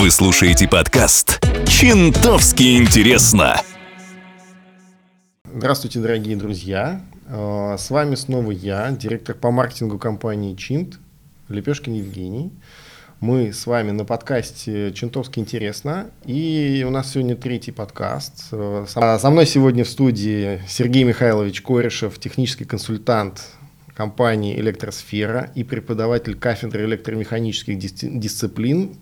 Вы слушаете подкаст «Чентовски интересно». Здравствуйте, дорогие друзья. Э, с вами снова я, директор по маркетингу компании Чинт, Лепешкин Евгений. Мы с вами на подкасте «Чентовски интересно». И у нас сегодня третий подкаст. Э, со мной сегодня в студии Сергей Михайлович Корешев, технический консультант компании «Электросфера» и преподаватель кафедры электромеханических дисциплин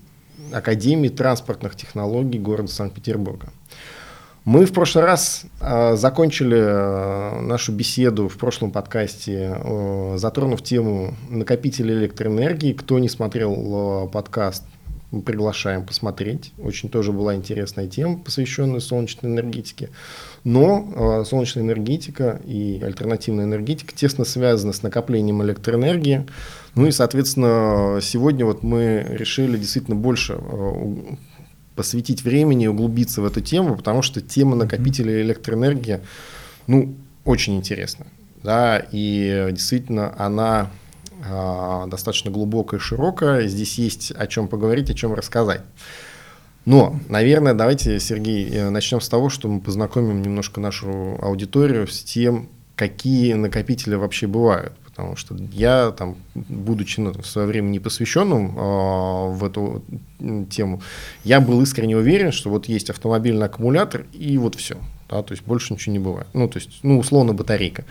Академии транспортных технологий города Санкт-Петербурга. Мы в прошлый раз э, закончили э, нашу беседу в прошлом подкасте, э, затронув тему накопителя электроэнергии. Кто не смотрел э, подкаст, мы приглашаем посмотреть. Очень тоже была интересная тема, посвященная солнечной энергетике. Но э, солнечная энергетика и альтернативная энергетика тесно связаны с накоплением электроэнергии. Ну и, соответственно, сегодня вот мы решили действительно больше э, посвятить времени и углубиться в эту тему, потому что тема накопителя электроэнергии, ну, очень интересна. Да, и действительно она э, достаточно глубокая и широкая. Здесь есть о чем поговорить, о чем рассказать. Но, наверное, давайте, Сергей, э, начнем с того, что мы познакомим немножко нашу аудиторию с тем, какие накопители вообще бывают потому что я, там, будучи ну, в свое время непосвященным э, в эту тему, я был искренне уверен, что вот есть автомобильный аккумулятор и вот все, да, то есть больше ничего не бывает, ну, то есть, ну, условно, батарейка.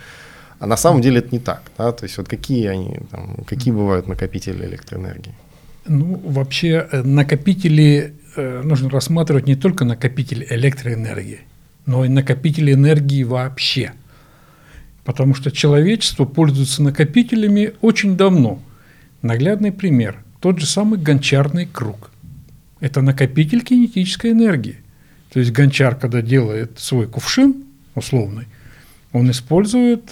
А на самом деле это не так, да, то есть вот какие они, там, какие бывают накопители электроэнергии? Ну, вообще э, накопители нужно рассматривать не только накопители электроэнергии, но и накопители энергии вообще – потому что человечество пользуется накопителями очень давно. Наглядный пример – тот же самый гончарный круг. Это накопитель кинетической энергии. То есть гончар, когда делает свой кувшин условный, он использует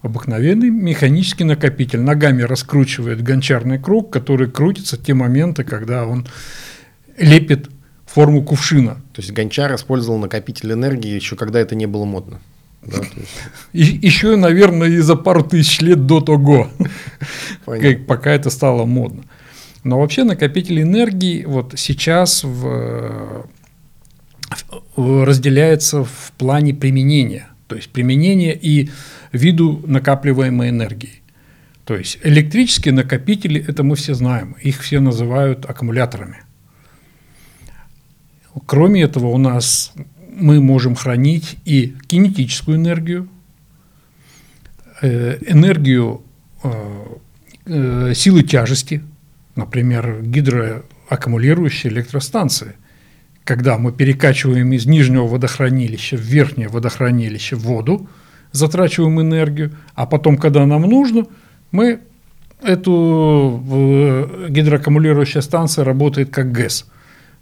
обыкновенный механический накопитель. Ногами раскручивает гончарный круг, который крутится в те моменты, когда он лепит форму кувшина. То есть гончар использовал накопитель энергии еще когда это не было модно. Да, и, еще, наверное, и за пару тысяч лет до того, как, пока это стало модно. Но вообще накопитель энергии вот сейчас в, в, разделяется в плане применения. То есть применение и виду накапливаемой энергии. То есть электрические накопители, это мы все знаем, их все называют аккумуляторами. Кроме этого, у нас мы можем хранить и кинетическую энергию, э, энергию э, э, силы тяжести, например, гидроаккумулирующие электростанции, когда мы перекачиваем из нижнего водохранилища в верхнее водохранилище воду, затрачиваем энергию, а потом, когда нам нужно, мы эту гидроаккумулирующая станция работает как ГЭС.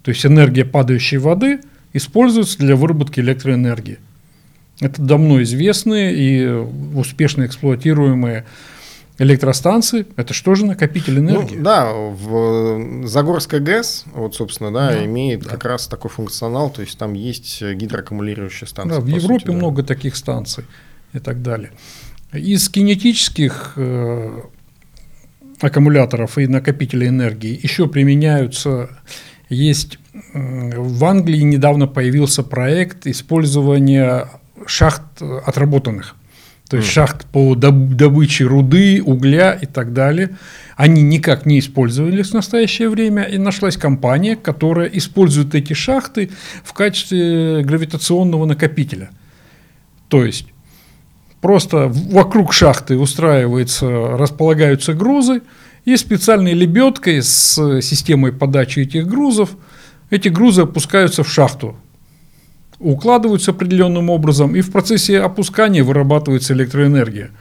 То есть энергия падающей воды – используются для выработки электроэнергии. Это давно известные и успешно эксплуатируемые электростанции. Это что же накопитель ну, энергии? Ну, да, в Загорская ГЭС, вот, собственно, да, да имеет да. как раз такой функционал, то есть там есть гидроаккумулирующая станция. Да, в Европе сути, да. много таких станций и так далее. Из кинетических э, аккумуляторов и накопителей энергии еще применяются, есть в Англии недавно появился проект использования шахт отработанных. То есть mm. шахт по добыче руды, угля и так далее. Они никак не использовались в настоящее время, и нашлась компания, которая использует эти шахты в качестве гравитационного накопителя. То есть просто вокруг шахты устраивается, располагаются грузы, и специальной лебедкой с системой подачи этих грузов – эти грузы опускаются в шахту, укладываются определенным образом, и в процессе опускания вырабатывается электроэнергия.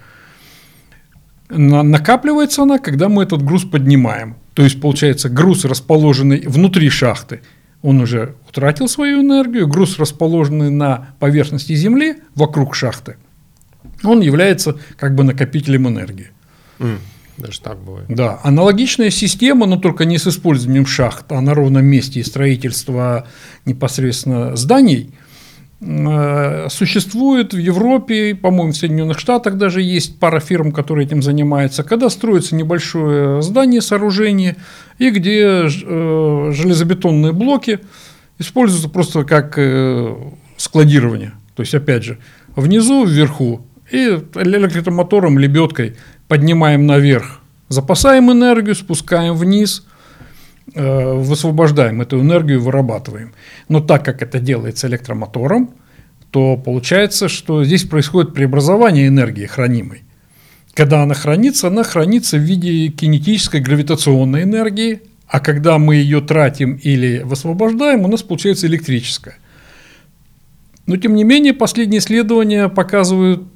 На, накапливается она, когда мы этот груз поднимаем. То есть, получается, груз, расположенный внутри шахты, он уже утратил свою энергию, груз, расположенный на поверхности Земли, вокруг шахты, он является как бы накопителем энергии. Mm. Даже так бывает. Да, аналогичная система, но только не с использованием шахт, а на ровном месте и строительства непосредственно зданий, Э, существует в Европе, по-моему, в Соединенных Штатах даже есть пара фирм, которые этим занимаются, когда строится небольшое здание, сооружение, и где э, железобетонные блоки используются просто как э, складирование. То есть, опять же, внизу, вверху, и электромотором, лебедкой поднимаем наверх, запасаем энергию, спускаем вниз, высвобождаем эту энергию, вырабатываем. Но так как это делается электромотором, то получается, что здесь происходит преобразование энергии хранимой. Когда она хранится, она хранится в виде кинетической гравитационной энергии, а когда мы ее тратим или высвобождаем, у нас получается электрическая. Но тем не менее, последние исследования показывают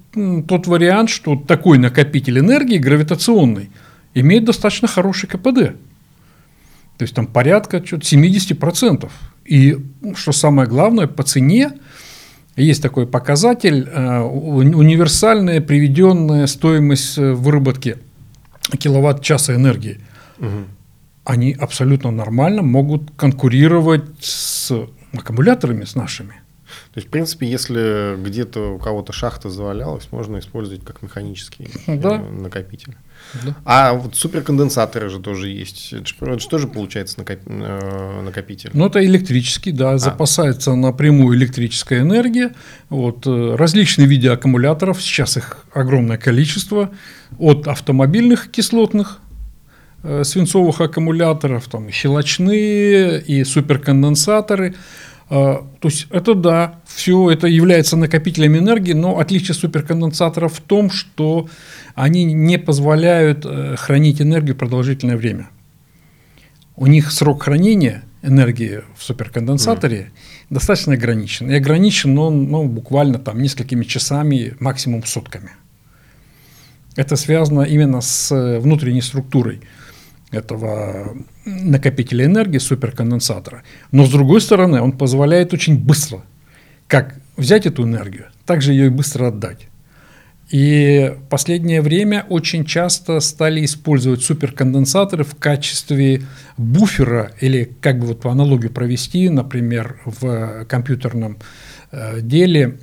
тот вариант, что такой накопитель энергии гравитационный имеет достаточно хороший КПД. То есть там порядка 70%. И что самое главное, по цене есть такой показатель, э, универсальная приведенная стоимость э, выработки киловатт-часа энергии. Угу. Они абсолютно нормально могут конкурировать с аккумуляторами, с нашими. То есть, в принципе, если где-то у кого-то шахта завалялась, можно использовать как механический да. Э, накопитель. Да. А вот суперконденсаторы же тоже есть. Это же, это же тоже получается. Э, накопитель. Ну, это электрический, да. А. Запасается напрямую электрическая энергия. Вот, э, различные виды аккумуляторов, сейчас их огромное количество. От автомобильных кислотных свинцовых аккумуляторов, там, щелочные, и суперконденсаторы – то есть это да, все это является накопителем энергии, но отличие суперконденсаторов в том, что они не позволяют э, хранить энергию продолжительное время. У них срок хранения энергии в суперконденсаторе mm. достаточно ограничен. И ограничен он ну, буквально там несколькими часами, максимум сутками. Это связано именно с э, внутренней структурой этого накопителя энергии, суперконденсатора. Но с другой стороны, он позволяет очень быстро как взять эту энергию, так же ее и быстро отдать. И в последнее время очень часто стали использовать суперконденсаторы в качестве буфера или как бы вот по аналогию провести, например, в компьютерном э, деле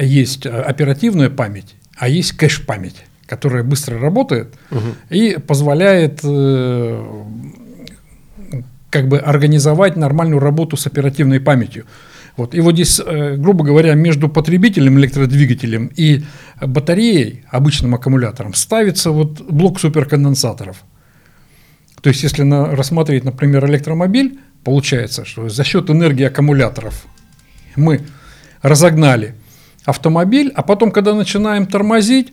есть оперативная память, а есть кэш-память которая быстро работает угу. и позволяет э, как бы организовать нормальную работу с оперативной памятью. Вот. И вот здесь, э, грубо говоря, между потребителем электродвигателем и батареей, обычным аккумулятором, ставится вот блок суперконденсаторов. То есть, если на, рассмотреть, например, электромобиль, получается, что за счет энергии аккумуляторов мы разогнали автомобиль, а потом, когда начинаем тормозить,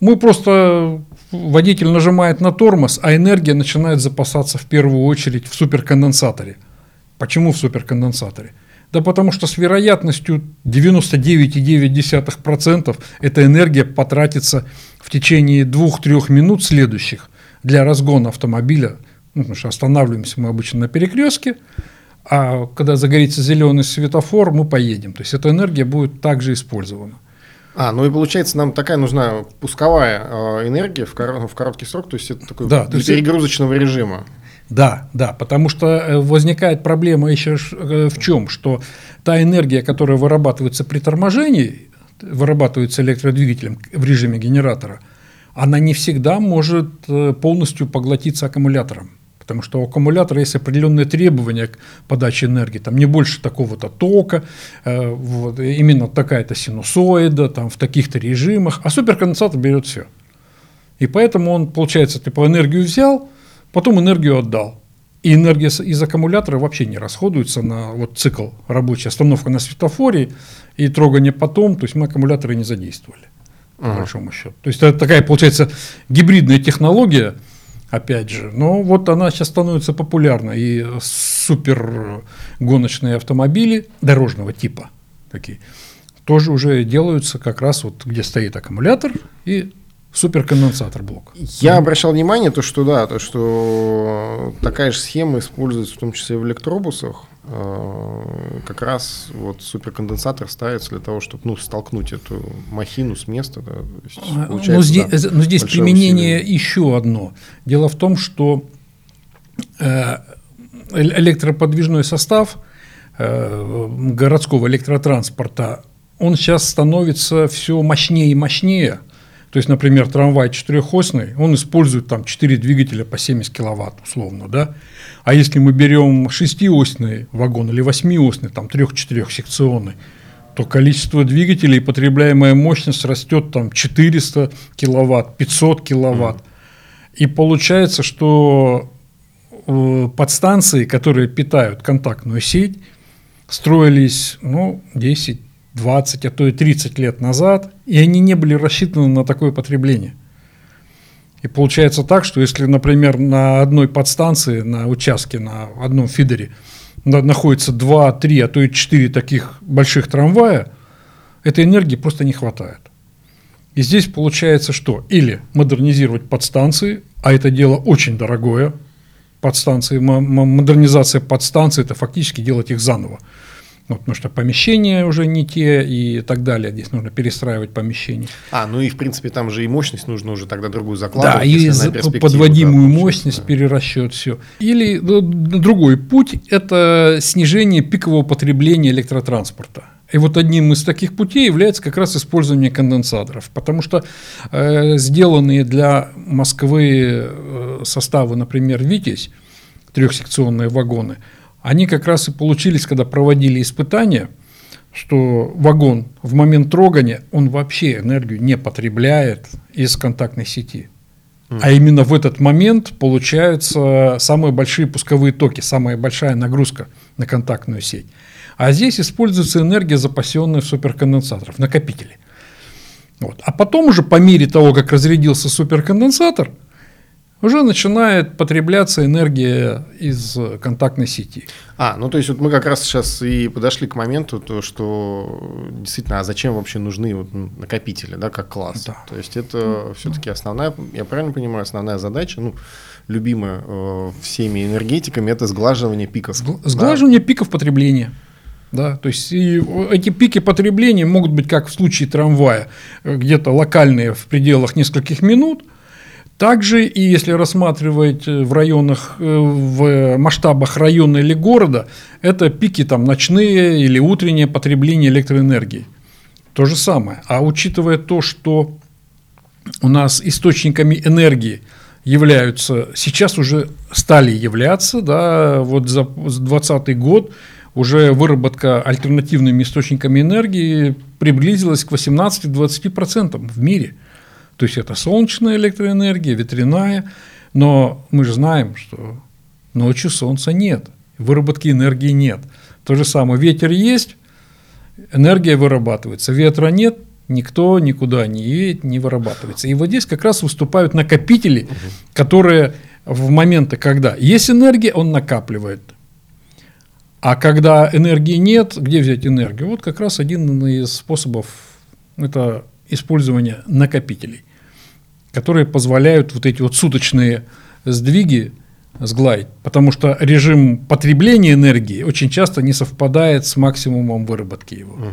мы просто водитель нажимает на тормоз, а энергия начинает запасаться в первую очередь в суперконденсаторе. Почему в суперконденсаторе? Да потому что с вероятностью 99,9% эта энергия потратится в течение 2-3 минут следующих для разгона автомобиля. Ну, потому что останавливаемся мы обычно на перекрестке, а когда загорится зеленый светофор, мы поедем. То есть эта энергия будет также использована. А, ну и получается, нам такая нужна пусковая э, энергия в, кор- в короткий срок, то есть это такой да, для перегрузочного это... режима. Да, да, потому что э, возникает проблема еще э, в чем, что та энергия, которая вырабатывается при торможении, вырабатывается электродвигателем в режиме генератора, она не всегда может полностью поглотиться аккумулятором. Потому что у аккумулятора есть определенные требования к подаче энергии. Там не больше такого-то тока, э, вот, именно такая-то синусоида, там, в таких-то режимах. А суперконденсатор берет все. И поэтому он, получается, типа энергию взял, потом энергию отдал. И энергия из аккумулятора вообще не расходуется на вот цикл рабочий, остановка на светофоре и трогание потом, то есть мы аккумуляторы не задействовали, по uh-huh. большому счету. То есть это такая, получается, гибридная технология – опять же. Но вот она сейчас становится популярна. И супер гоночные автомобили дорожного типа такие тоже уже делаются как раз вот где стоит аккумулятор и суперконденсатор блок. Я обращал внимание, то, что да, то, что такая же схема используется в том числе в электробусах. Э, как раз вот суперконденсатор ставится для того, чтобы ну, столкнуть эту махину с места. Да, есть, но здесь, да, но здесь применение усилие. еще одно. Дело в том, что э, электроподвижной состав э, городского электротранспорта, он сейчас становится все мощнее и мощнее. То есть, например, трамвай четырехосный, он использует там 4 двигателя по 70 киловатт, условно, да. А если мы берем шестиосный вагон или восьмиосный, там трех-четырех секционный, то количество двигателей и потребляемая мощность растет там 400 киловатт, 500 киловатт. Mm. И получается, что э, подстанции, которые питают контактную сеть, строились ну, 10, 20, а то и 30 лет назад, и они не были рассчитаны на такое потребление. И получается так, что если, например, на одной подстанции, на участке, на одном фидере находится 2, 3, а то и 4 таких больших трамвая, этой энергии просто не хватает. И здесь получается что? Или модернизировать подстанции, а это дело очень дорогое, подстанции, модернизация подстанций – это фактически делать их заново. Вот, потому что помещения уже не те и так далее. Здесь нужно перестраивать помещения. А, ну и в принципе там же и мощность нужно уже тогда другую закладывать. Да, и за подводимую да, мощность, да. перерасчет, все. Или ну, другой путь – это снижение пикового потребления электротранспорта. И вот одним из таких путей является как раз использование конденсаторов, потому что э, сделанные для Москвы э, составы, например, «Витязь», трехсекционные вагоны – они как раз и получились, когда проводили испытания, что вагон в момент трогания, он вообще энергию не потребляет из контактной сети. А именно в этот момент получаются самые большие пусковые токи, самая большая нагрузка на контактную сеть. А здесь используется энергия, запасенная в суперконденсаторах, в накопителе. Вот. А потом уже по мере того, как разрядился суперконденсатор – уже начинает потребляться энергия из контактной сети. А, ну то есть вот мы как раз сейчас и подошли к моменту, то, что действительно, а зачем вообще нужны вот накопители, да, как класс? Да. То есть это все-таки основная, я правильно понимаю, основная задача, ну, любимая э, всеми энергетиками, это сглаживание пиков. Сглаживание да? пиков потребления. Да, то есть и эти пики потребления могут быть, как в случае трамвая, где-то локальные в пределах нескольких минут – также и если рассматривать э, в районах, э, в масштабах района или города, это пики там ночные или утреннее потребление электроэнергии. То же самое. А учитывая то, что у нас источниками энергии являются, сейчас уже стали являться, да, вот за 2020 год уже выработка альтернативными источниками энергии приблизилась к 18-20% в мире – то есть это солнечная электроэнергия, ветряная, но мы же знаем, что ночью солнца нет, выработки энергии нет. То же самое, ветер есть, энергия вырабатывается, ветра нет, никто никуда не едет, не вырабатывается. И вот здесь как раз выступают накопители, которые в моменты, когда есть энергия, он накапливает. А когда энергии нет, где взять энергию? Вот как раз один из способов – это использования накопителей, которые позволяют вот эти вот суточные сдвиги сгладить, потому что режим потребления энергии очень часто не совпадает с максимумом выработки его. Угу.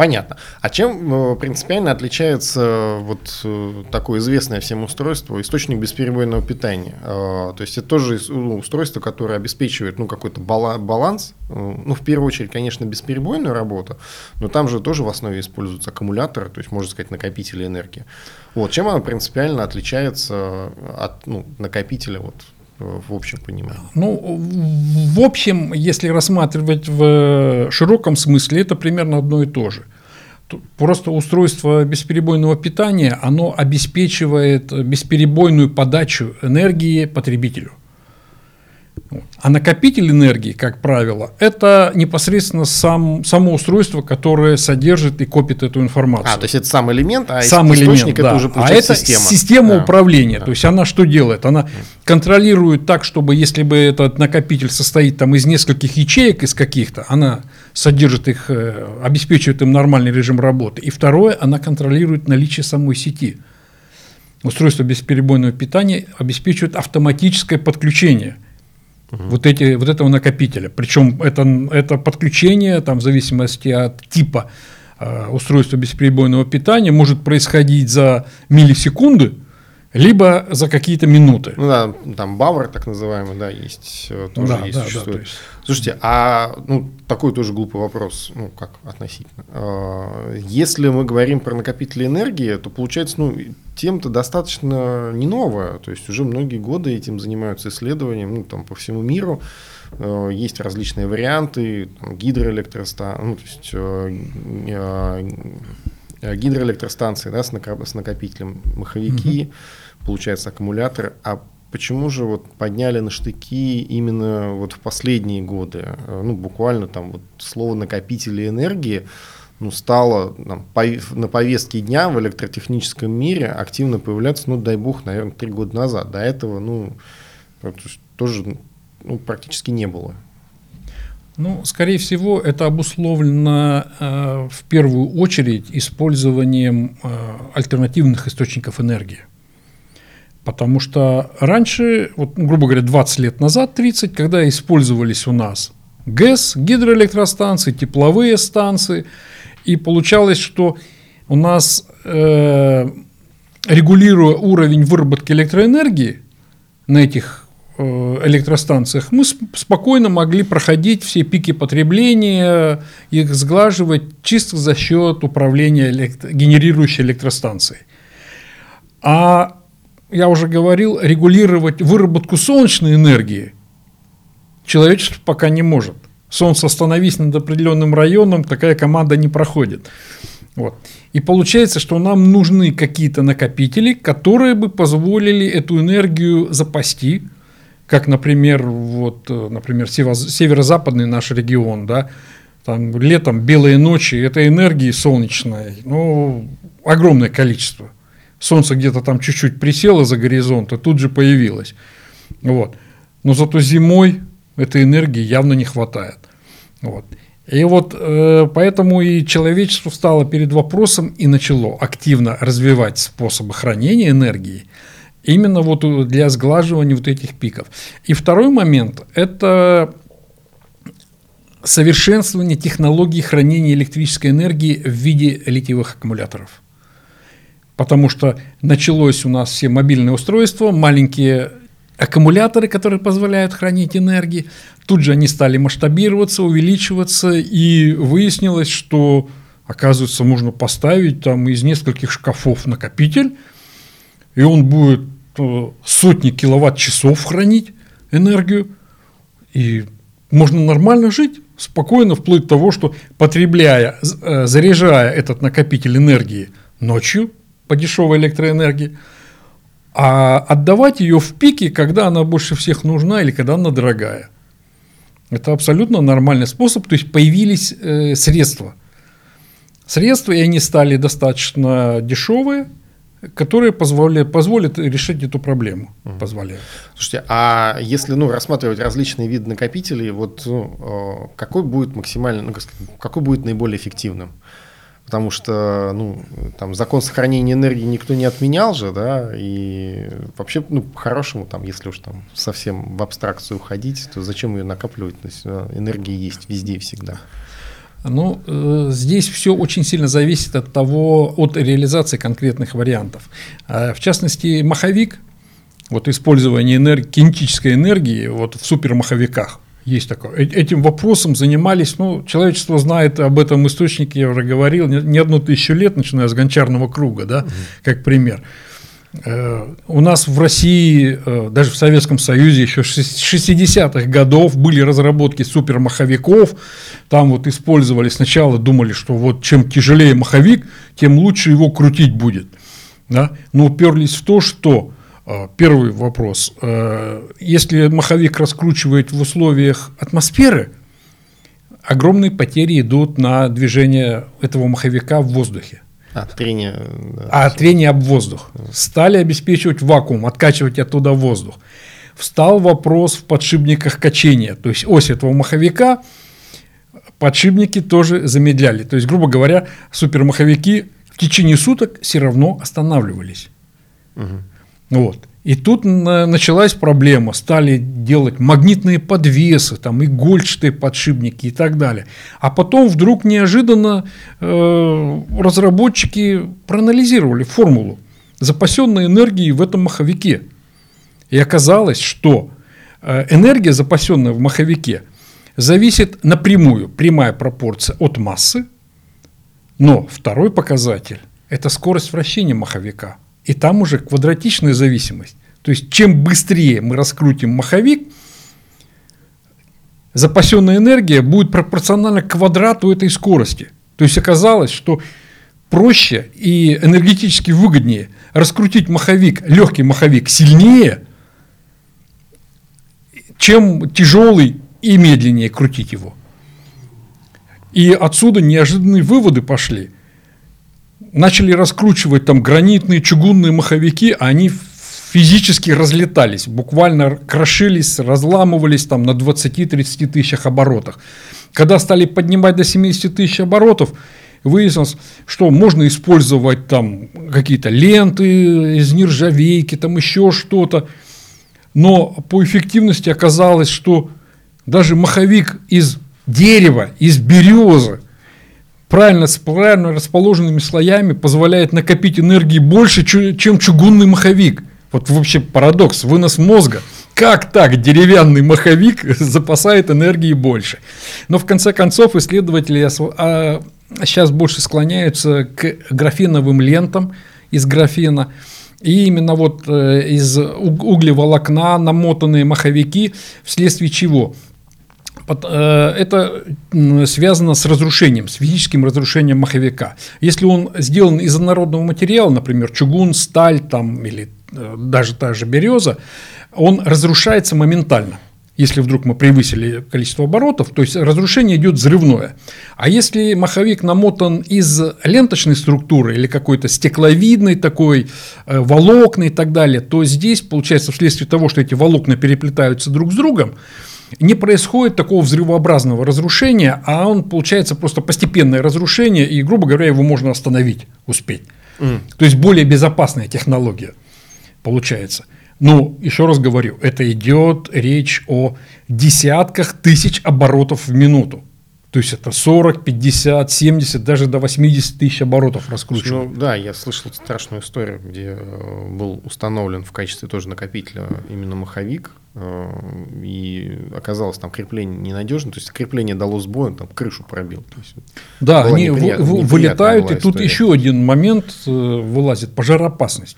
Понятно. А чем э, принципиально отличается э, вот э, такое известное всем устройство, источник бесперебойного питания? То есть это тоже ну, устройство, которое обеспечивает ну, какой-то баланс, ну, в первую очередь, конечно, бесперебойную работу, но там же тоже в основе используются аккумуляторы, то есть, можно сказать, накопители энергии. Вот. Чем оно принципиально отличается от ну, накопителя вот, в общем понимании? Ну, в общем, если рассматривать в широком смысле, это примерно одно и то же. Просто устройство бесперебойного питания, оно обеспечивает бесперебойную подачу энергии потребителю. А накопитель энергии, как правило, это непосредственно сам, само устройство, которое содержит и копит эту информацию. А, то есть это сам элемент, а сам источник элемент, да. это уже А это система, система да. управления. Да. То есть она что делает? Она контролирует так, чтобы если бы этот накопитель состоит там из нескольких ячеек, из каких-то, она содержит их, э, обеспечивает им нормальный режим работы. И второе, она контролирует наличие самой сети. Устройство бесперебойного питания обеспечивает автоматическое подключение – угу. вот, эти, вот этого накопителя. Причем это, это подключение, там, в зависимости от типа э, устройства бесперебойного питания, может происходить за миллисекунды, либо за какие-то минуты. Ну да, там Бавар, так называемый, да, есть, э, тоже Да, есть, да, да, существует. то есть- Слушайте, а ну, такой тоже глупый вопрос, ну как относительно. А, Если мы говорим про накопители энергии, то получается, ну, тема-то достаточно не новая. То есть уже многие годы этим занимаются исследованием, ну, там по всему миру. Э, Есть различные варианты, там, гидроэлектростанции, ну, то есть э, гидроэлектростанции да, с, накопителем, маховики, получается аккумулятор. А почему же вот подняли на штыки именно вот в последние годы? Э, Ну, буквально там вот слово накопители энергии ну, стало там, на повестке дня в электротехническом мире активно появляться, ну, дай бог, наверное, три года назад. До этого, ну, тоже ну, практически не было. Ну, скорее всего, это обусловлено э, в первую очередь использованием э, альтернативных источников энергии. Потому что раньше, вот, ну, грубо говоря, 20 лет назад, 30, когда использовались у нас ГЭС, гидроэлектростанции, тепловые станции, и получалось, что у нас, э, регулируя уровень выработки электроэнергии на этих электростанциях, мы сп- спокойно могли проходить все пики потребления, их сглаживать чисто за счет управления элект- генерирующей электростанцией. А я уже говорил, регулировать выработку солнечной энергии человечество пока не может. Солнце остановись над определенным районом, такая команда не проходит. Вот. И получается, что нам нужны какие-то накопители, которые бы позволили эту энергию запасти, как, например, вот, э, например, северо-западный наш регион, да, там летом белые ночи, этой энергии солнечной, ну, огромное количество. Солнце где-то там чуть-чуть присело за горизонт, и тут же появилось. Вот. Но зато зимой этой энергии явно не хватает. Вот. И вот э, поэтому и человечество встало перед вопросом и начало активно развивать способы хранения энергии именно вот для сглаживания вот этих пиков. И второй момент – это совершенствование технологий хранения электрической энергии в виде литиевых аккумуляторов. Потому что началось у нас все мобильные устройства, маленькие аккумуляторы, которые позволяют хранить энергию. Тут же они стали масштабироваться, увеличиваться, и выяснилось, что, оказывается, можно поставить там из нескольких шкафов накопитель, и он будет сотни киловатт-часов хранить энергию, и можно нормально жить, спокойно, вплоть до того, что потребляя, э, заряжая этот накопитель энергии ночью по дешевой электроэнергии, а отдавать ее в пике, когда она больше всех нужна или когда она дорогая. Это абсолютно нормальный способ, то есть появились э, средства. Средства, и они стали достаточно дешевые, которые позволяют, позволят решить эту проблему. Позволяют. Слушайте, а если ну, рассматривать различные виды накопителей, вот ну, э, какой будет максимально, ну, какой будет наиболее эффективным? Потому что ну, там закон сохранения энергии никто не отменял же, да, и вообще, ну, по-хорошему, там, если уж там совсем в абстракцию уходить, то зачем ее накапливать? То есть э, энергия есть везде и всегда. Ну, э, здесь все очень сильно зависит от того, от реализации конкретных вариантов. А, В частности, маховик, вот использование энергии, кинетической энергии вот в супермаховиках, есть такое. Э- Этим вопросом занимались, ну, человечество знает об этом источнике, я уже говорил, не, не одну тысячу лет, начиная с гончарного круга, да, как пример. Э, У нас в России, э, даже в Советском Союзе еще с 60-х годов были разработки супермаховиков. Там вот использовали сначала, думали, что вот чем тяжелее маховик, тем лучше его крутить будет. Да? Но уперлись в то, что э, первый вопрос, если маховик раскручивает в условиях атмосферы, огромные потери идут на движение этого маховика в воздухе. А, трение. да, А трение об воздух. Стали обеспечивать вакуум, откачивать оттуда воздух. Встал вопрос в подшипниках качения. То есть ось этого маховика подшипники тоже замедляли. То есть, грубо говоря, супермаховики в течение суток все равно останавливались. Вот. И тут на- началась проблема. Стали делать магнитные подвесы, там, игольчатые подшипники и так далее. А потом вдруг неожиданно э, разработчики проанализировали формулу. запасенной энергии в этом маховике. И оказалось, что э, энергия, запасенная в маховике, зависит напрямую, прямая пропорция от массы, но второй показатель – это скорость вращения маховика. И там уже квадратичная зависимость. То есть, чем быстрее мы раскрутим маховик, запасенная энергия будет пропорциональна квадрату этой скорости. То есть, оказалось, что проще и энергетически выгоднее раскрутить маховик, легкий маховик сильнее, чем тяжелый и медленнее крутить его. И отсюда неожиданные выводы пошли. Начали раскручивать там гранитные чугунные маховики, а они физически разлетались, буквально крошились, разламывались там на 20-30 тысячах оборотах. Когда стали поднимать до 70 тысяч оборотов, выяснилось, что можно использовать там какие-то ленты из нержавейки, там еще что-то. Но по эффективности оказалось, что даже маховик из дерева, из березы, правильно, с правильно расположенными слоями позволяет накопить энергии больше, чем чугунный маховик. Вот вообще парадокс, вынос мозга. Как так деревянный маховик запасает энергии больше? Но в конце концов исследователи сейчас больше склоняются к графеновым лентам из графена. И именно вот э, из углеволокна намотанные маховики, вследствие чего? Э, это связано с разрушением, с физическим разрушением маховика. Если он сделан из инородного материала, например, чугун, сталь там, или э, даже та же береза, он разрушается моментально – если вдруг мы превысили количество оборотов, то есть разрушение идет взрывное. А если маховик намотан из ленточной структуры или какой-то стекловидной такой, э, волокной и так далее, то здесь, получается, вследствие того, что эти волокна переплетаются друг с другом, не происходит такого взрывообразного разрушения, а он получается просто постепенное разрушение, и, грубо говоря, его можно остановить, успеть. Mm. То есть более безопасная технология получается. Ну, еще раз говорю, это идет речь о десятках тысяч оборотов в минуту. То есть это 40, 50, 70, даже до 80 тысяч оборотов раскручивают. Ну, да, я слышал страшную историю, где э, был установлен в качестве тоже накопителя именно маховик, э, и оказалось там крепление ненадежно, то есть крепление дало сбой, он там крышу пробил. Есть да, они неприят... вылетают, и тут еще один момент э, вылазит – пожароопасность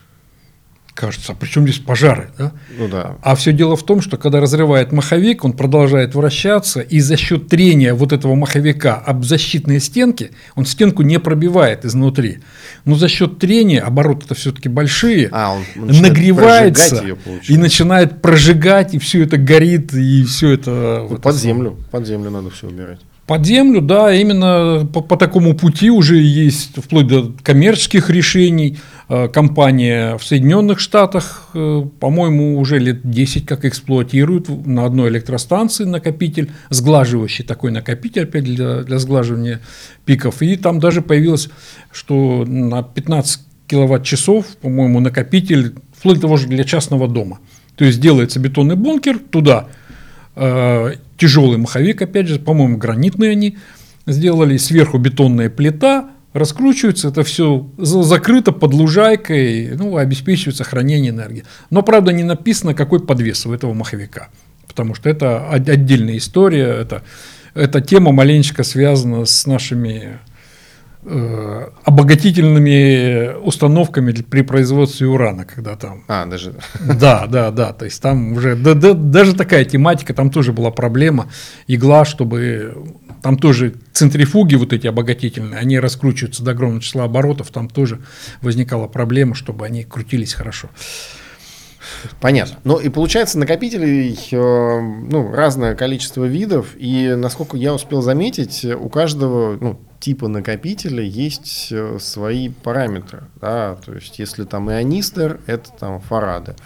кажется, а при чем здесь пожары? Да? Ну да. А все дело в том, что когда разрывает маховик, он продолжает вращаться, и за счет трения вот этого маховика об защитные стенки, он стенку не пробивает изнутри. Но за счет трения, обороты-то все-таки большие, а, он нагревается и начинает прожигать, и все это горит, и все это... Ну, под землю, под землю надо все убирать. Под землю, да, именно по, по такому пути уже есть вплоть до коммерческих решений. Э, компания в Соединенных Штатах, э, по-моему, уже лет 10 как эксплуатирует на одной электростанции накопитель, сглаживающий такой накопитель опять для, для сглаживания пиков. И там даже появилось, что на 15 киловатт-часов, по-моему, накопитель, вплоть до того же для частного дома. То есть делается бетонный бункер, туда э, тяжелый маховик, опять же, по-моему, гранитные они сделали, сверху бетонная плита, раскручивается, это все закрыто под лужайкой, ну, обеспечивается хранение энергии. Но, правда, не написано, какой подвес у этого маховика, потому что это отдельная история, это, эта тема маленечко связана с нашими обогатительными установками при производстве урана, когда там... А, даже... Да, да, да, то есть там уже... Да, да, даже такая тематика, там тоже была проблема, игла, чтобы... Там тоже центрифуги вот эти обогатительные, они раскручиваются до огромного числа оборотов, там тоже возникала проблема, чтобы они крутились хорошо. Понятно. Ну и получается накопителей э, ну, разное количество видов, и насколько я успел заметить, у каждого ну, типа накопителя есть э, свои параметры. Да? То есть если там ионистер, это там фарады.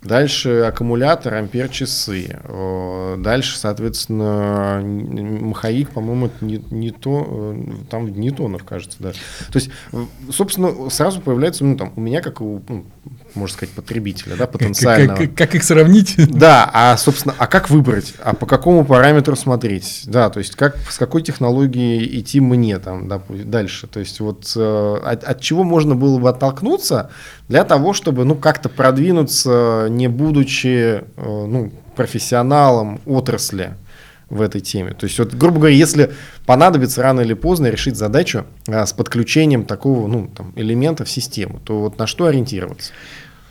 Дальше аккумулятор, ампер-часы. Дальше, соответственно, маховик, по-моему, не, не то, э, там ньютонов, кажется, да. То есть, собственно, сразу появляется, ну, там, у меня, как у ну, можно сказать, потребителя, да, потенциального. Как, как, как их сравнить? Да, а, собственно, а как выбрать? А по какому параметру смотреть? Да, то есть как, с какой технологией идти мне там да, дальше? То есть вот э, от, от чего можно было бы оттолкнуться для того, чтобы, ну, как-то продвинуться, не будучи, э, ну, профессионалом отрасли? В этой теме. То есть, вот, грубо говоря, если понадобится рано или поздно решить задачу а, с подключением такого ну, там, элемента в систему, то вот на что ориентироваться?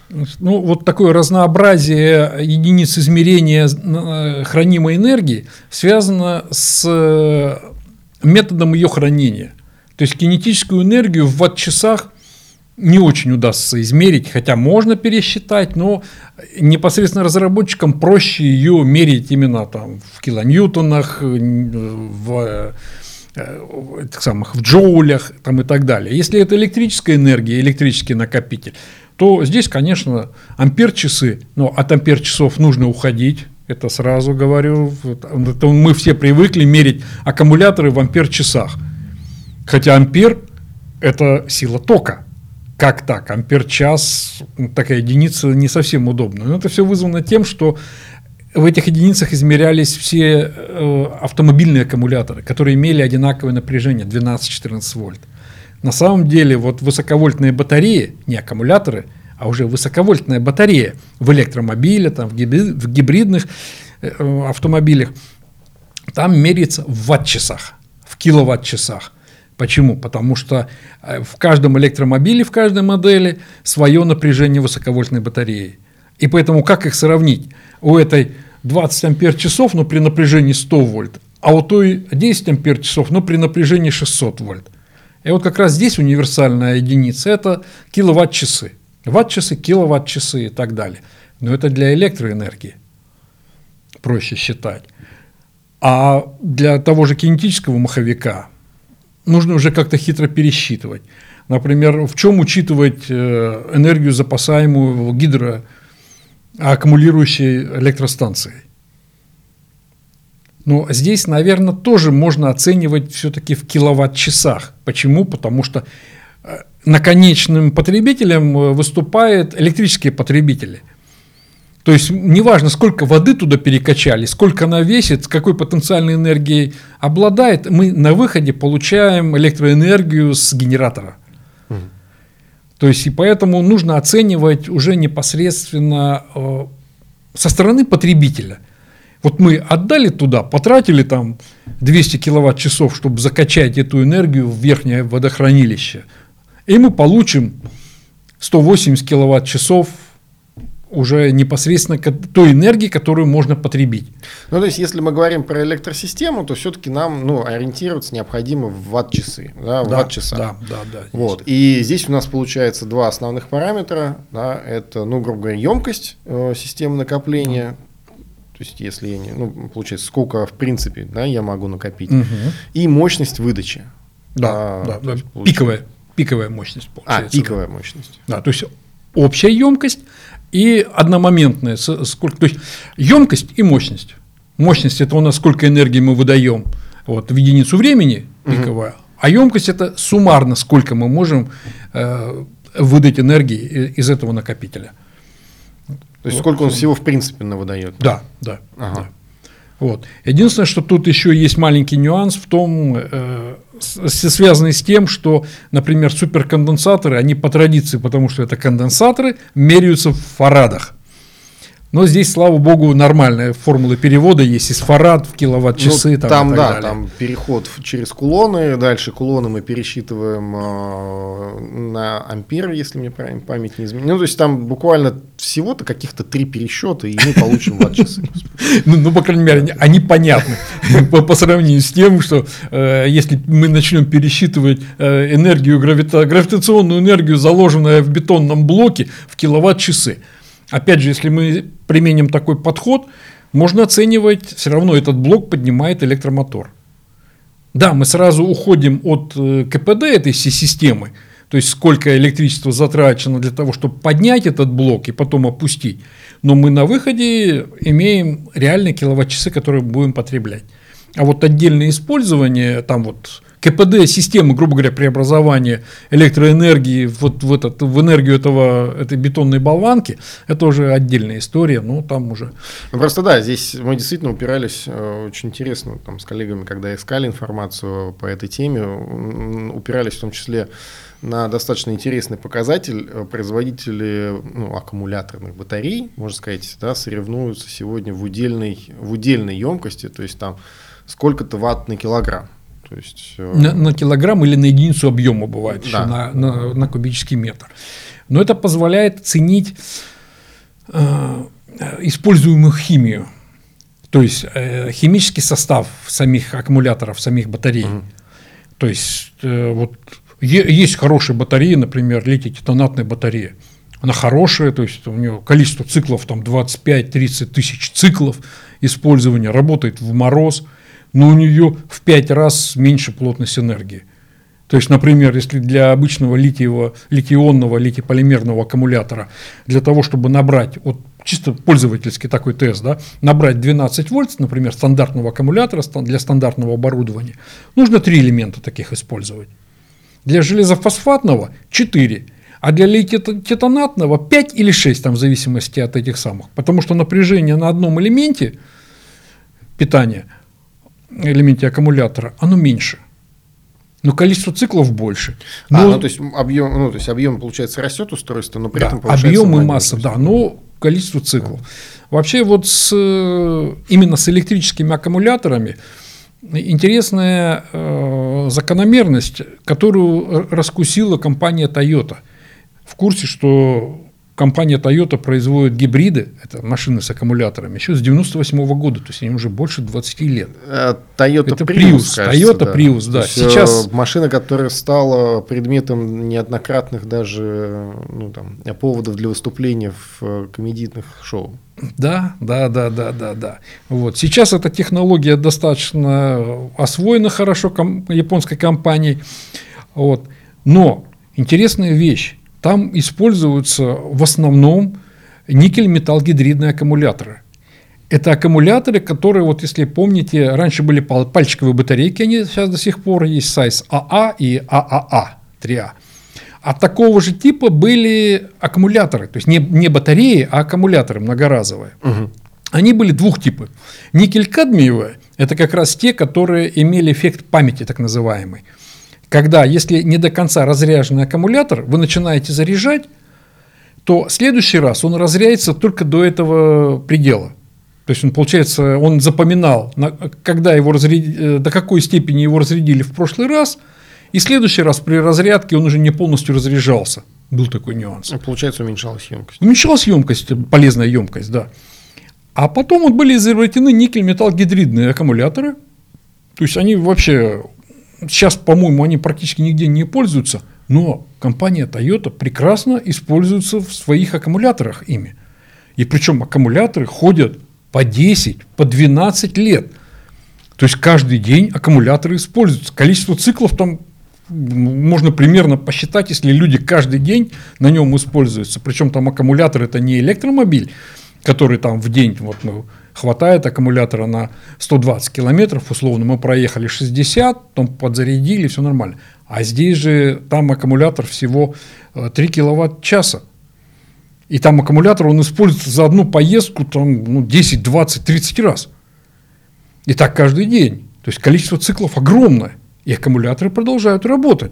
Ну, вот такое разнообразие единиц измерения э, хранимой энергии связано с э, методом ее хранения. То есть кинетическую энергию в ватт-часах не очень удастся измерить, хотя можно пересчитать, но непосредственно разработчикам проще ее мерить именно там в килоньютонах, в, в, самых, в джоулях там, и так далее. Если это электрическая энергия, электрический накопитель, то здесь, конечно, ампер-часы, но от ампер-часов нужно уходить, это сразу говорю. Это мы все привыкли мерить аккумуляторы в ампер-часах. Хотя ампер – это сила тока – как так? Ампер-час, такая единица не совсем удобная. Но это все вызвано тем, что в этих единицах измерялись все э, автомобильные аккумуляторы, которые имели одинаковое напряжение 12-14 вольт. На самом деле вот высоковольтные батареи, не аккумуляторы, а уже высоковольтная батарея в электромобиле, там, в, гибридных э, автомобилях, там меряется в ватт-часах, в киловатт-часах. Почему? Потому что э, в каждом электромобиле, в каждой модели свое напряжение высоковольтной батареи. И поэтому как их сравнить? У этой 20 ампер часов, но при напряжении 100 вольт, а у той 10 ампер часов, но при напряжении 600 вольт. И вот как раз здесь универсальная единица – это киловатт-часы. Ватт-часы, киловатт-часы и так далее. Но это для электроэнергии проще считать. А для того же кинетического маховика нужно уже как-то хитро пересчитывать. Например, в чем учитывать э, энергию, запасаемую гидроаккумулирующей электростанцией? Но здесь, наверное, тоже можно оценивать все-таки в киловатт-часах. Почему? Потому что э, наконечным потребителем э, выступают электрические потребители – то есть неважно, сколько воды туда перекачали, сколько она весит, какой потенциальной энергией обладает, мы на выходе получаем электроэнергию с генератора. Угу. То есть и поэтому нужно оценивать уже непосредственно э, со стороны потребителя. Вот мы отдали туда, потратили там 200 киловатт-часов, чтобы закачать эту энергию в верхнее водохранилище, и мы получим 180 киловатт-часов уже непосредственно той энергии, которую можно потребить. Ну, то есть, если мы говорим про электросистему, то все-таки нам ну, ориентироваться необходимо в ватт-часы, да, в да, ватт-часах. Да, да, да. Вот. И здесь у нас получается два основных параметра. Да, это, ну, грубо говоря, емкость э, системы накопления, то есть, если я не, ну, получается, сколько в принципе, да, я могу накопить, угу. и мощность выдачи. Да, а, да, да. Пиковая, пиковая мощность а, получается. А, пиковая да. мощность. Да, то есть общая емкость и одномоментная. Сколько, то есть емкость и мощность. Мощность это у нас сколько энергии мы выдаем вот, в единицу времени пиковая, угу. а емкость это суммарно сколько мы можем э, выдать энергии из этого накопителя. То есть вот. сколько он всего в принципе выдает? Да, да. Ага. да. Вот. Единственное, что тут еще есть маленький нюанс в том, э, связанный с тем, что, например, суперконденсаторы, они по традиции, потому что это конденсаторы, меряются в фарадах. Но здесь, слава богу, нормальная формула перевода есть из фарад в киловатт-часы. Ну, там, там да, далее. там переход через кулоны, дальше кулоны мы пересчитываем э, на ампер, если мне правильно память не изменяет. Ну, то есть там буквально всего-то каких-то три пересчета, и мы получим ватт-часы. Ну, ну, по крайней мере, они понятны по сравнению с тем, что э, если мы начнем пересчитывать э, энергию, гравитационную энергию, заложенную в бетонном блоке, в киловатт-часы, Опять же, если мы применим такой подход, можно оценивать, все равно этот блок поднимает электромотор. Да, мы сразу уходим от э, КПД этой всей системы, то есть сколько электричества затрачено для того, чтобы поднять этот блок и потом опустить. Но мы на выходе имеем реальные киловатт-часы, которые будем потреблять. А вот отдельное использование, там вот КПД системы, грубо говоря, преобразования электроэнергии вот в, этот, в энергию этого, этой бетонной болванки, это уже отдельная история, но там уже... Ну, просто да, здесь мы действительно упирались э, очень интересно там, с коллегами, когда искали информацию по этой теме, упирались в том числе на достаточно интересный показатель. Э, производители ну, аккумуляторных батарей, можно сказать, да, соревнуются сегодня в удельной, в удельной емкости, то есть там сколько-то ватт на килограмм. То есть, э... на, на килограмм или на единицу объема бывает да. на, на, на кубический метр. Но это позволяет ценить э, используемую химию, то есть э, химический состав самих аккумуляторов, самих батарей. Угу. То есть э, вот есть хорошие батареи, например, литий-титанатная батарея. Она хорошая, то есть у нее количество циклов там 25-30 тысяч циклов использования, работает в мороз, но у нее в 5 раз меньше плотность энергии. То есть, например, если для обычного литиевого, литионного, литиполимерного аккумулятора, для того, чтобы набрать, вот чисто пользовательский такой тест, да, набрать 12 вольт, например, стандартного аккумулятора для стандартного оборудования, нужно три элемента таких использовать. Для железофосфатного 4, а для литий-титанатного 5 или 6, там, в зависимости от этих самых. Потому что напряжение на одном элементе питания, элементе аккумулятора, оно меньше. Но количество циклов больше. Но, а, ну, то есть объем, ну, то есть объем, получается, растет устройство, но при да, этом объем и масса, да, но количество циклов. Вообще вот с, именно с электрическими аккумуляторами интересная э, закономерность, которую раскусила компания Toyota. В курсе, что компания Toyota производит гибриды, это машины с аккумуляторами, еще с 98 -го года, то есть они уже больше 20 лет. Э, Toyota это Prius, кажется, Toyota да. Prius, да. Э, Сейчас машина, которая стала предметом неоднократных даже ну, там, поводов для выступления в э, комедийных шоу. Да, да, да, да, да, да. Вот. Сейчас эта технология достаточно освоена хорошо ком- японской компанией. Вот. Но интересная вещь. Там используются в основном никель-металл-гидридные аккумуляторы. Это аккумуляторы, которые, вот если помните, раньше были пальчиковые батарейки, они сейчас до сих пор есть, сайз АА и ААА, 3А. А такого же типа были аккумуляторы, то есть не, не батареи, а аккумуляторы многоразовые. Угу. Они были двух типов. Никель-кадмиевые – это как раз те, которые имели эффект памяти, так называемый. Когда, если не до конца разряженный аккумулятор, вы начинаете заряжать, то следующий раз он разряется только до этого предела. То есть он, получается, он запоминал, когда его разряд... Э, до какой степени его разрядили в прошлый раз, и следующий раз при разрядке он уже не полностью разряжался. Был такой нюанс. Ну, получается, уменьшалась емкость. Уменьшалась емкость, полезная емкость, да. А потом вот были изобретены никель-металл-гидридные аккумуляторы. То есть они вообще Сейчас, по-моему, они практически нигде не пользуются, но компания Toyota прекрасно используется в своих аккумуляторах ими. И причем аккумуляторы ходят по 10, по 12 лет. То есть каждый день аккумуляторы используются. Количество циклов там можно примерно посчитать, если люди каждый день на нем используются. Причем там аккумулятор это не электромобиль, который там в день вот, ну, хватает аккумулятора на 120 километров, условно, мы проехали 60, потом подзарядили, все нормально. А здесь же там аккумулятор всего 3 э, киловатт-часа. И там аккумулятор, он используется за одну поездку там, ну, 10, 20, 30 раз. И так каждый день. То есть количество циклов огромное. И аккумуляторы продолжают работать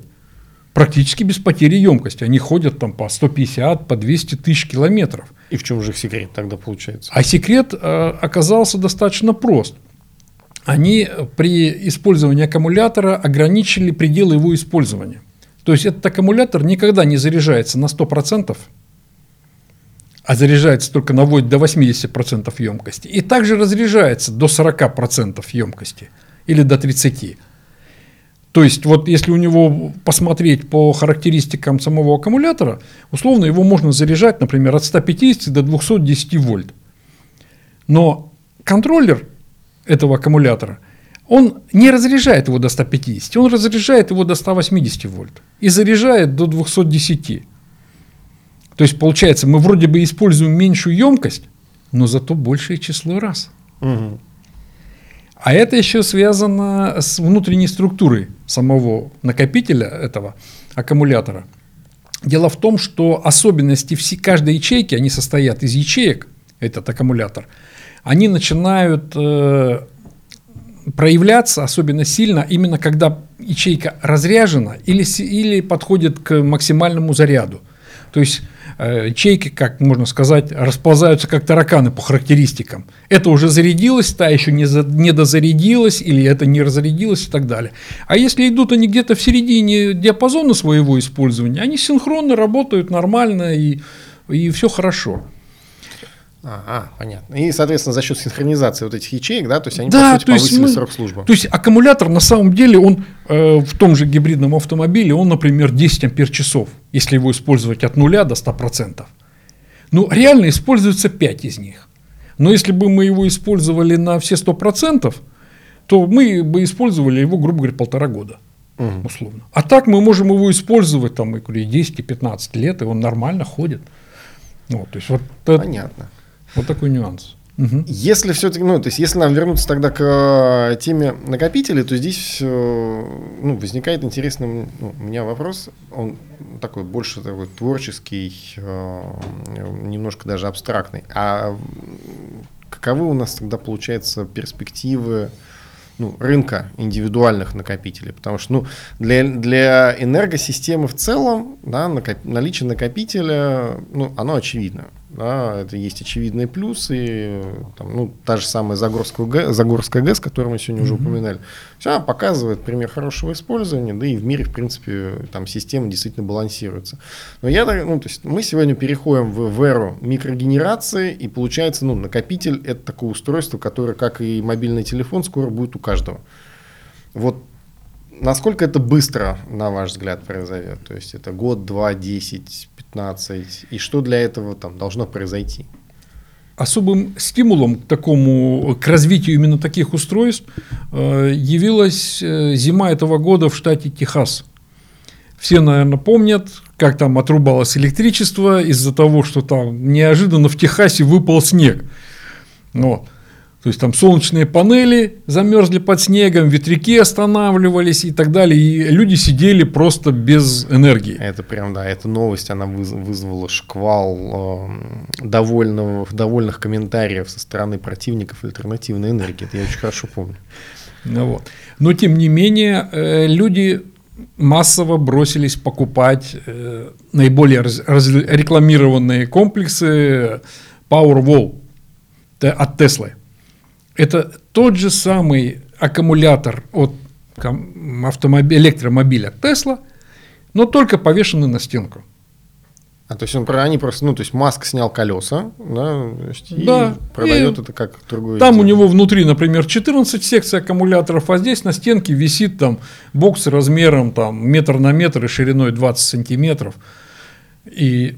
практически без потери емкости. Они ходят там по 150, по 200 тысяч километров. И в чем же их секрет тогда получается? А секрет э, оказался достаточно прост. Они при использовании аккумулятора ограничили пределы его использования. То есть этот аккумулятор никогда не заряжается на 100%, а заряжается только на до 80% емкости. И также разряжается до 40% емкости или до 30%. То есть, вот если у него посмотреть по характеристикам самого аккумулятора, условно его можно заряжать, например, от 150 до 210 вольт. Но контроллер этого аккумулятора, он не разряжает его до 150, он разряжает его до 180 вольт и заряжает до 210. То есть, получается, мы вроде бы используем меньшую емкость, но зато большее число раз. Угу. А это еще связано с внутренней структурой самого накопителя этого аккумулятора. Дело в том, что особенности все, каждой ячейки, они состоят из ячеек, этот аккумулятор, они начинают э, проявляться особенно сильно именно когда ячейка разряжена или, или подходит к максимальному заряду. То есть э, ячейки, как можно сказать, расползаются как тараканы по характеристикам. Это уже зарядилось, та еще не, за, не дозарядилась, или это не разрядилось и так далее. А если идут они где-то в середине диапазона своего использования, они синхронно работают нормально и, и все хорошо. Ага, понятно. И, соответственно, за счет синхронизации вот этих ячеек, да, то есть они, да, по сути, повысили мы, срок службы. То есть аккумулятор на самом деле, он э, в том же гибридном автомобиле, он, например, 10 ампер-часов, если его использовать от нуля до 100%. Ну, реально используется 5 из них. Но если бы мы его использовали на все 100%, то мы бы использовали его, грубо говоря, полтора года. Угу. Условно. А так мы можем его использовать там, и 10 и 15 лет, и он нормально ходит. Вот, то есть вот Понятно. Вот такой нюанс. Угу. Если все-таки, ну, то есть, если нам вернуться тогда к э, теме накопителей, то здесь ну, возникает интересный ну, у меня вопрос. Он такой больше такой творческий, э, немножко даже абстрактный. А каковы у нас тогда получаются перспективы ну, рынка индивидуальных накопителей, потому что ну, для, для энергосистемы в целом да, накоп, наличие накопителя, ну, оно очевидно. Да, это есть очевидные плюсы. Там, ну, та же самая Загорская ГЭС, Загорская ГЭС, которую мы сегодня mm-hmm. уже упоминали, все она показывает пример хорошего использования, да и в мире, в принципе, там система действительно балансируется. Но я, ну, то есть мы сегодня переходим в, в эру микрогенерации, и получается, ну, накопитель это такое устройство, которое, как и мобильный телефон, скоро будет у каждого. Вот насколько это быстро, на ваш взгляд, произойдет? То есть это год, два, десять, пятнадцать? И что для этого там должно произойти? Особым стимулом к такому, к развитию именно таких устройств э, явилась э, зима этого года в штате Техас. Все, наверное, помнят, как там отрубалось электричество из-за того, что там неожиданно в Техасе выпал снег. Вот. То есть там солнечные панели замерзли под снегом, ветряки останавливались и так далее. И люди сидели просто без энергии. Это прям, да, эта новость, она вызвала шквал э, довольных, довольных комментариев со стороны противников альтернативной энергии. Это я очень хорошо помню. Ну, вот. Но тем не менее, э, люди массово бросились покупать э, наиболее раз, раз, рекламированные комплексы Powerwall от Tesla. Это тот же самый аккумулятор от автомобиля, электромобиля Tesla, но только повешенный на стенку. А то есть он, они просто, ну, то есть Маск снял колеса, да, и да, продает и это как другое. Там изделие. у него внутри, например, 14 секций аккумуляторов, а здесь на стенке висит там бокс размером там метр на метр и шириной 20 сантиметров. И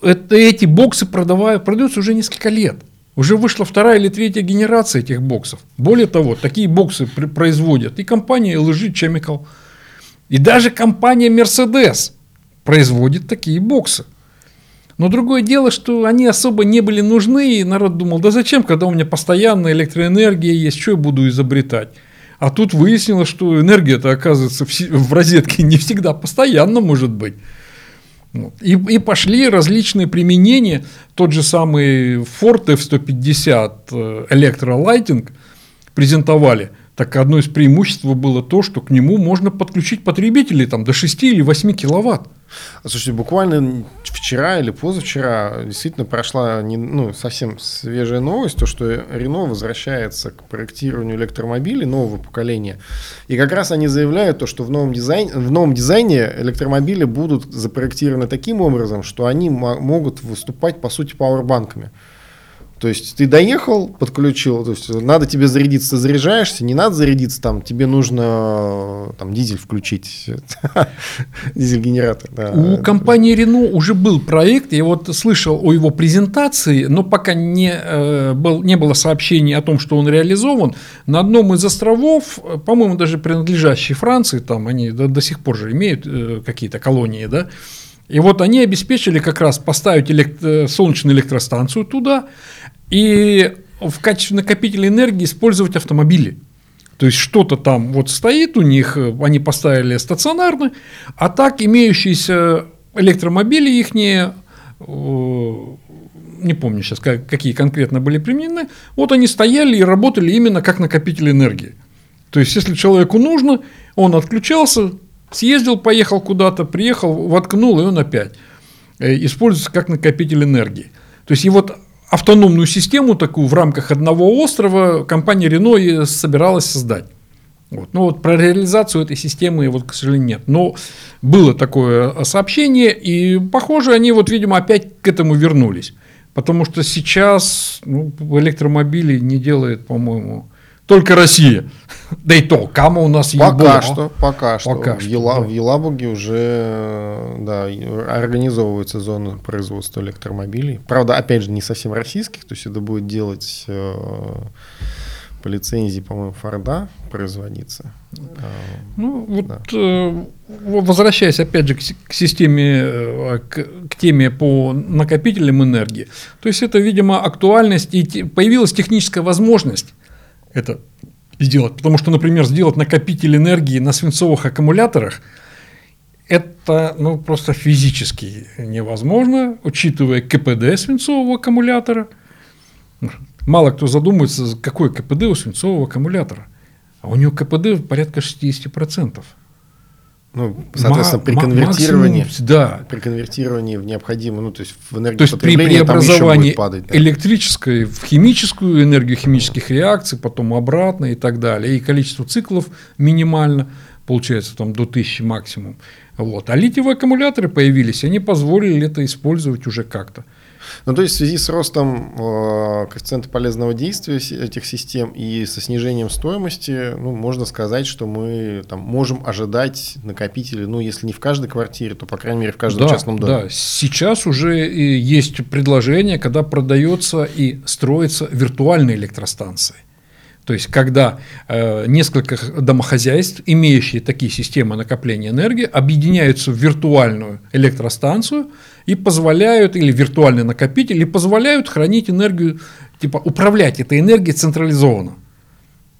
это, эти боксы продавают, продаются уже несколько лет. Уже вышла вторая или третья генерация этих боксов. Более того, такие боксы производят и компания LG Chemical, и даже компания Mercedes производит такие боксы. Но другое дело, что они особо не были нужны, и народ думал, да зачем, когда у меня постоянная электроэнергия есть, что я буду изобретать? А тут выяснилось, что энергия-то оказывается в розетке не всегда постоянно может быть. И, и пошли различные применения. Тот же самый Ford F-150 Electrolighting презентовали. Так одно из преимуществ было то, что к нему можно подключить потребителей там, до 6 или 8 киловатт. Слушайте, буквально вчера или позавчера действительно прошла не, ну, совсем свежая новость, то, что Рено возвращается к проектированию электромобилей нового поколения. И как раз они заявляют то, что в новом дизайне, в новом дизайне электромобили будут запроектированы таким образом, что они могут выступать, по сути, пауэрбанками. То есть ты доехал, подключил, то есть надо тебе зарядиться, заряжаешься, не надо зарядиться, там тебе нужно там дизель включить, дизель-генератор. Да. У компании Renault уже был проект, я вот слышал о его презентации, но пока не, э, был, не было сообщений о том, что он реализован. На одном из островов, по-моему, даже принадлежащий Франции, там они до, до сих пор же имеют э, какие-то колонии, да, и вот они обеспечили как раз поставить элект... Э, солнечную электростанцию туда, и в качестве накопителя энергии использовать автомобили. То есть что-то там вот стоит у них, э, они поставили стационарно, а так имеющиеся электромобили их не не помню сейчас, как, какие конкретно были применены, вот они стояли и работали именно как накопитель энергии. То есть, если человеку нужно, он отключался, съездил, поехал куда-то, приехал, воткнул, и он опять э, используется как накопитель энергии. То есть, и вот автономную систему такую в рамках одного острова компания Renault собиралась создать. Вот. Но вот про реализацию этой системы, вот, к сожалению, нет. Но было такое сообщение, и, похоже, они, вот, видимо, опять к этому вернулись. Потому что сейчас ну, электромобили не делает, по-моему, только Россия. Да и то, Кама у нас Пока что, пока что. Пока в, что Ела, да. в Елабуге уже да, организовываются зоны производства электромобилей. Правда, опять же, не совсем российских, то есть это будет делать э, по лицензии, по-моему, Форда производиться. А, Ну, вот Да. э, возвращаясь опять же к, к системе, э, к, к теме по накопителям энергии, то есть это, видимо, актуальность и те- появилась техническая возможность это сделать, потому что, например, сделать накопитель энергии на свинцовых аккумуляторах это ну, просто физически невозможно, учитывая КПД свинцового аккумулятора. Мало кто задумывается, какой КПД у свинцового аккумулятора. А у него КПД порядка 60%. Ну, соответственно, при конвертировании, максимум, да. при конвертировании в необходимую, ну, то есть в То есть при энергопотребление преобразовании падать. да. электрической в химическую энергию химических реакций, потом обратно и так далее, и количество циклов минимально, получается там до 1000 максимум. Вот. А литиевые аккумуляторы появились, они позволили это использовать уже как-то. Ну, то есть в связи с ростом э, коэффициента полезного действия этих систем и со снижением стоимости, ну, можно сказать, что мы там можем ожидать накопители, ну, если не в каждой квартире, то, по крайней мере, в каждом да, частном доме. Да, сейчас уже есть предложение, когда продается и строится виртуальные электростанции. То есть, когда э, несколько домохозяйств, имеющие такие системы накопления энергии, объединяются в виртуальную электростанцию и позволяют, или виртуальный накопитель, и позволяют хранить энергию, типа управлять этой энергией централизованно.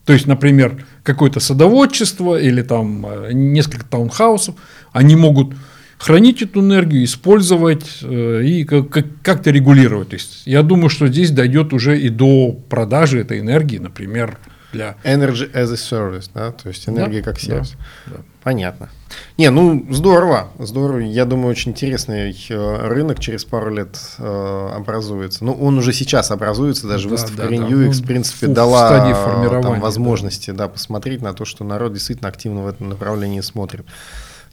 То есть, например, какое-то садоводчество или там э, несколько таунхаусов, они могут хранить эту энергию, использовать э, и как- как- как-то регулировать. То есть, я думаю, что здесь дойдет уже и до продажи этой энергии, например, для... Energy as a service, да, то есть энергия Да, как да, сервис. да. Понятно. Не, ну здорово, здорово. Я думаю, очень интересный э, рынок через пару лет э, образуется. Ну, он уже сейчас образуется, даже Да, выставка да, да. RenewX, Ну, в принципе, в- в дала формирования, там, да. возможности да, посмотреть на то, что народ действительно активно в этом направлении смотрит.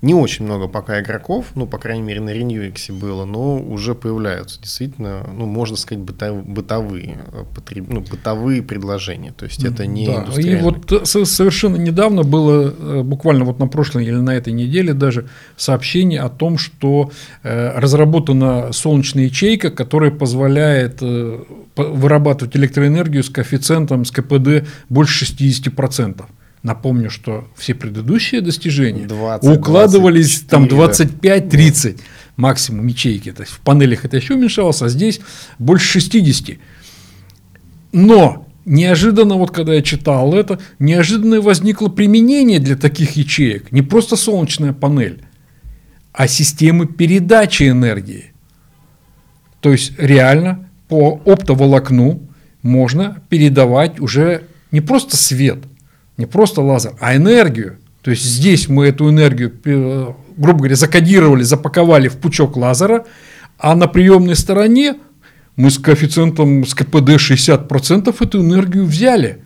Не очень много пока игроков, ну, по крайней мере, на RenewX было, но уже появляются действительно, ну, можно сказать, быто- бытовые, э, потреб- ну, бытовые предложения. То есть это не Да, И вот э, со- совершенно недавно было, э, буквально вот на прошлой или на этой неделе даже, сообщение о том, что разработана солнечная ячейка, которая позволяет по- вырабатывать электроэнергию с коэффициентом, с КПД больше 60%. Напомню, что все предыдущие достижения 20, укладывались там 24, 25-30 максимум ячейки. То есть в панелях это еще уменьшалось, а здесь больше 60. Но неожиданно, вот когда я читал это, неожиданно возникло применение для таких ячеек. Не просто солнечная панель, а системы передачи энергии. То есть реально по оптоволокну можно передавать уже не просто свет, не просто лазер, а энергию. То есть здесь мы эту энергию, э, грубо говоря, закодировали, запаковали в пучок лазера, а на приемной стороне мы с коэффициентом с КПД 60% эту энергию взяли.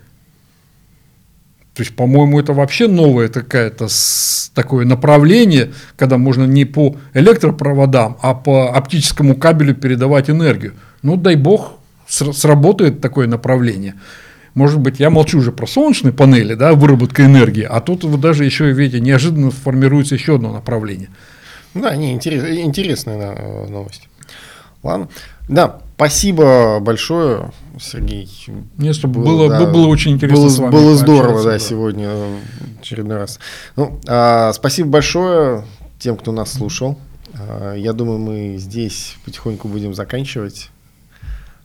То есть, по-моему, это вообще новое такое-то с- такое направление, когда можно не по электропроводам, а по оптическому кабелю передавать энергию. Ну, дай бог, ср- сработает такое направление. Может быть, я молчу уже про солнечные панели, да, выработка энергии, а тут вот даже еще, видите, неожиданно формируется еще одно направление. Да, не, интерес- интересная да, э, новость. Ладно. Да, спасибо большое, Сергей. Мне чтобы было, да, было очень интересно было, с вами Было здорово, пообщаться, да, сегодня э, очередной раз. Ну, а, спасибо большое тем, кто нас слушал. А, я думаю, мы здесь потихоньку будем заканчивать.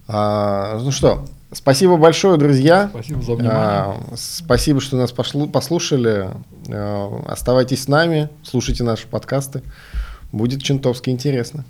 А, ну что, Спасибо большое, друзья. Спасибо за внимание. А, Спасибо, что нас послушали. А, Оставайтесь с нами, слушайте наши подкасты. Будет чентовски интересно.